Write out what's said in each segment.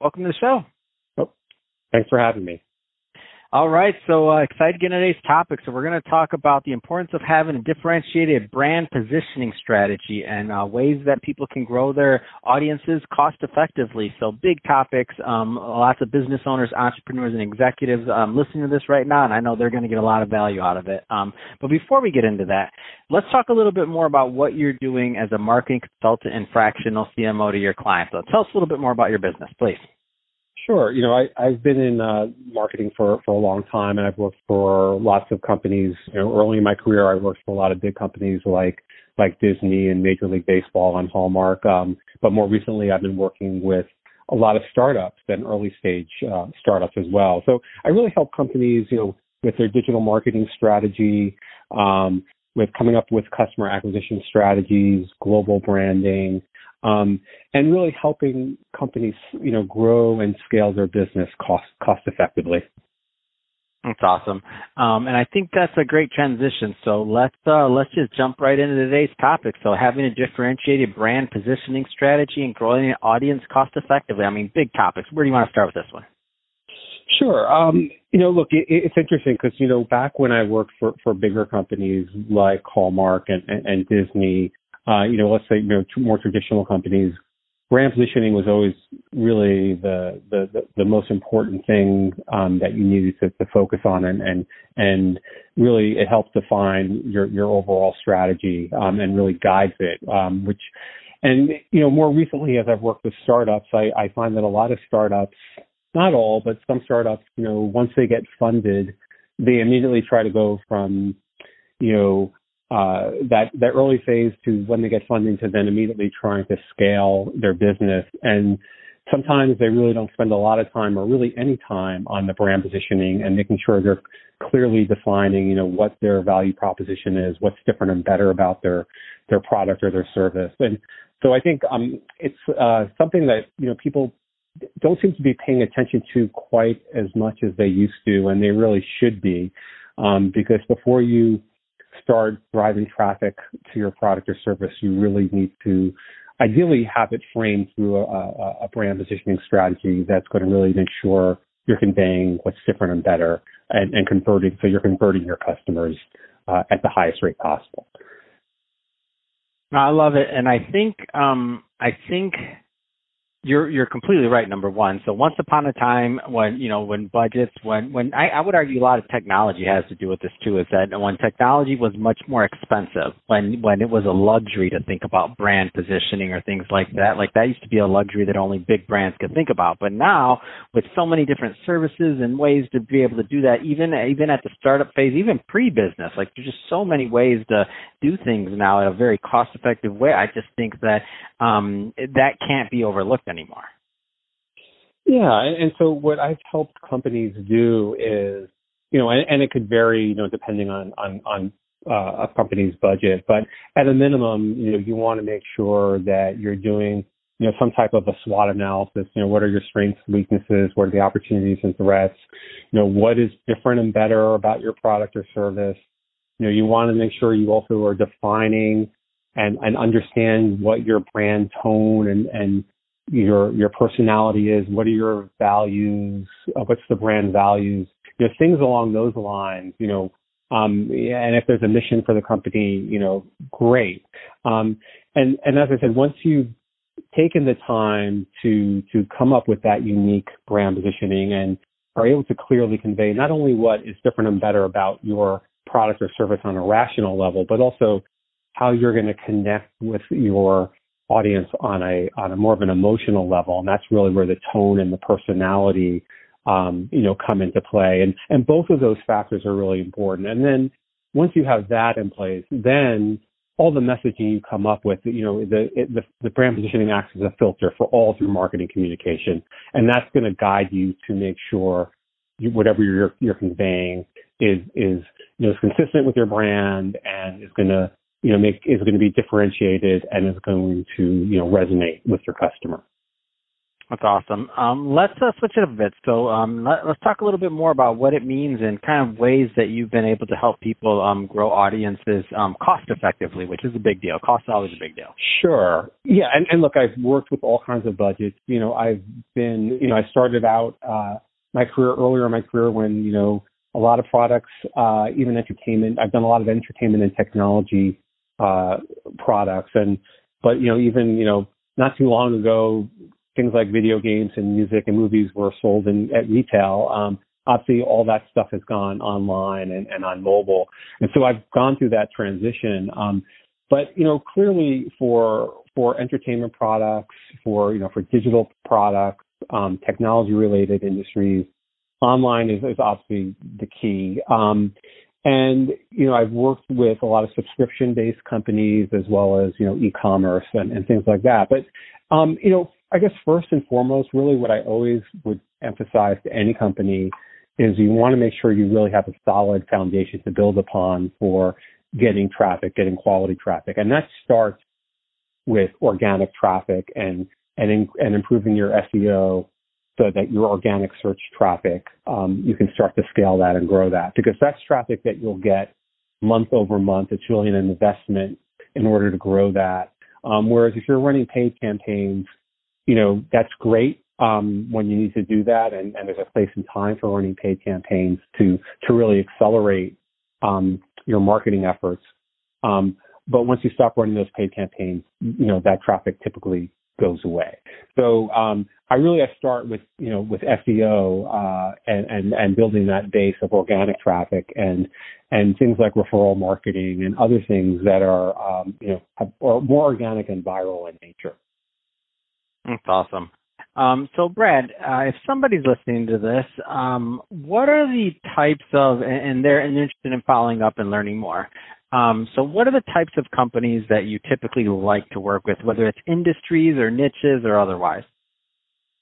Welcome to the show. Oh, thanks for having me. All right, so uh, excited to get into today's topic. So we're going to talk about the importance of having a differentiated brand positioning strategy and uh, ways that people can grow their audiences cost effectively. So big topics. Um, lots of business owners, entrepreneurs, and executives um, listening to this right now, and I know they're going to get a lot of value out of it. Um, but before we get into that, let's talk a little bit more about what you're doing as a marketing consultant and fractional CMO to your clients. So tell us a little bit more about your business, please. Sure. You know, I, I've been in uh, marketing for, for a long time and I've worked for lots of companies. You know, early in my career, I worked for a lot of big companies like, like Disney and Major League Baseball and Hallmark. Um, but more recently, I've been working with a lot of startups and early stage uh, startups as well. So I really help companies, you know, with their digital marketing strategy, um, with coming up with customer acquisition strategies, global branding, um, and really helping companies, you know, grow and scale their business cost cost effectively. That's awesome, um, and I think that's a great transition. So let's uh, let's just jump right into today's topic. So having a differentiated brand positioning strategy and growing an audience cost effectively. I mean, big topics. Where do you want to start with this one? Sure. Um, you know, look, it, it's interesting because you know back when I worked for for bigger companies like Hallmark and, and, and Disney, uh, you know, let's say, you know, more traditional companies, brand positioning was always really the the the, the most important thing um, that you needed to, to focus on, and and and really it helps define your your overall strategy um, and really guides it. Um, which, and you know, more recently as I've worked with startups, I, I find that a lot of startups, not all, but some startups, you know, once they get funded, they immediately try to go from you know uh, that that early phase to when they get funding to then immediately trying to scale their business. And sometimes they really don't spend a lot of time or really any time on the brand positioning and making sure they're clearly defining you know what their value proposition is what's different and better about their their product or their service. And so i think um it's uh something that you know people don't seem to be paying attention to quite as much as they used to and they really should be um because before you start driving traffic to your product or service, you really need to ideally have it framed through a, a brand positioning strategy that's going to really make sure you're conveying what's different and better and, and converting, so you're converting your customers uh, at the highest rate possible. I love it, and I think um, I think you're you're completely right. Number one. So once upon a time, when you know when budgets, when when I, I would argue a lot of technology has to do with this too. Is that when technology was much more expensive, when when it was a luxury to think about brand positioning or things like that. Like that used to be a luxury that only big brands could think about. But now with so many different services and ways to be able to do that, even even at the startup phase, even pre-business, like there's just so many ways to do things now in a very cost-effective way. I just think that um, that can't be overlooked anymore. Yeah, and so what I've helped companies do is, you know, and, and it could vary, you know, depending on on on uh, a company's budget, but at a minimum, you know, you want to make sure that you're doing, you know, some type of a SWOT analysis. You know, what are your strengths, weaknesses, what are the opportunities and threats? You know, what is different and better about your product or service? You know, you want to make sure you also are defining and and understand what your brand tone and and your your personality is, what are your values, uh, what's the brand values, you know, things along those lines, you know, um, and if there's a mission for the company, you know, great. Um, and and as I said, once you've taken the time to to come up with that unique brand positioning and are able to clearly convey not only what is different and better about your product or service on a rational level, but also how you're going to connect with your audience on a on a more of an emotional level, and that's really where the tone and the personality, um, you know, come into play. And and both of those factors are really important. And then once you have that in place, then all the messaging you come up with, you know, the the, the brand positioning acts as a filter for all your marketing communication, and that's going to guide you to make sure you, whatever you're you're conveying is is you know is consistent with your brand and is going to you know make is going to be differentiated and is going to you know resonate with your customer. That's awesome. Um, let's uh, switch it up a bit. So um, let, us talk a little bit more about what it means and kind of ways that you've been able to help people um, grow audiences um, cost effectively, which is a big deal. Cost is always a big deal. Sure. Yeah, and, and look, I've worked with all kinds of budgets. You know, I've been, you know, I started out uh, my career earlier in my career when you know a lot of products, uh, even entertainment. I've done a lot of entertainment and technology uh, products, and but you know even you know not too long ago, things like video games and music and movies were sold in at retail. Um, obviously, all that stuff has gone online and, and on mobile, and so I've gone through that transition. Um, but you know, clearly for for entertainment products, for you know, for digital products, um, technology related industries, online is, is obviously the key. Um, and, you know, I've worked with a lot of subscription based companies as well as, you know, e-commerce and, and things like that. But, um, you know, I guess first and foremost, really what I always would emphasize to any company is you want to make sure you really have a solid foundation to build upon for getting traffic, getting quality traffic. And that starts with organic traffic and, and, in, and improving your SEO so that your organic search traffic, um, you can start to scale that and grow that because that's traffic that you'll get month over month. It's really an investment in order to grow that. Um, whereas if you're running paid campaigns, you know, that's great um, when you need to do that, and, and, there's a place and time for running paid campaigns to to really accelerate um, your marketing efforts. Um, but once you stop running those paid campaigns, you know that traffic typically goes away. So um, I really I start with you know with SEO uh, and, and and building that base of organic traffic and and things like referral marketing and other things that are um, you know have, are more organic and viral in nature. That's awesome. Um, so, Brad, uh, if somebody's listening to this, um, what are the types of, and they're interested in following up and learning more, um, so, what are the types of companies that you typically like to work with, whether it's industries or niches or otherwise?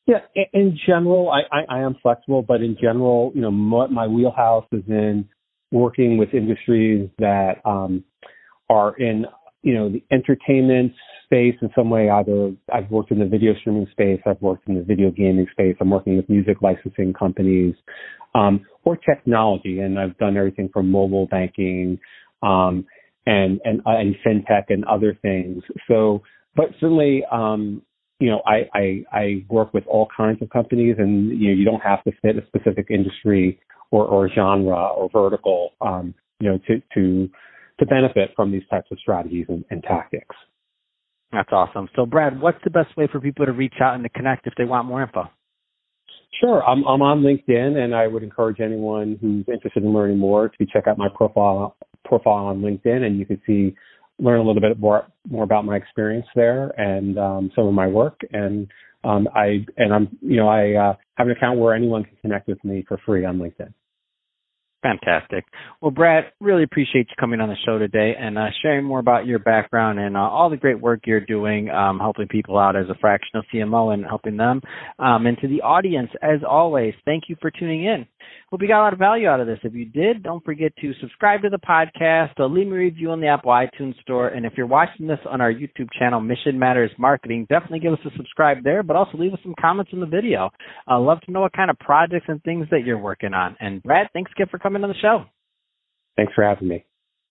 Yeah, in general, I, I, I am flexible, but in general, you know, my, my wheelhouse is in working with industries that um, are in, you know, the entertainment space in some way. Either I've worked in the video streaming space, I've worked in the video gaming space, I'm working with music licensing companies, um, or technology, and I've done everything from mobile banking um, and and uh, and fintech and other things. So, but certainly, um, you know, I, I I work with all kinds of companies, and you know, you don't have to fit a specific industry or, or genre or vertical, um, you know, to to to benefit from these types of strategies and, and tactics. That's awesome. So, Brad, what's the best way for people to reach out and to connect if they want more info? Sure. I'm, I'm on LinkedIn, and I would encourage anyone who's interested in learning more to check out my profile profile on LinkedIn, and you can see learn a little bit more more about my experience there and um, some of my work. And um, I and I'm you know I uh, have an account where anyone can connect with me for free on LinkedIn. Fantastic. Well, Brad, really appreciate you coming on the show today and uh, sharing more about your background and uh, all the great work you're doing, um, helping people out as a fractional CMO and helping them. Um, and to the audience, as always, thank you for tuning in. Hope you got a lot of value out of this. If you did, don't forget to subscribe to the podcast, uh, leave me a review on the Apple iTunes Store, and if you're watching this on our YouTube channel, Mission Matters Marketing, definitely give us a subscribe there, but also leave us some comments in the video. I'd love to know what kind of projects and things that you're working on. And Brad, thanks again for coming on the show. Thanks for having me.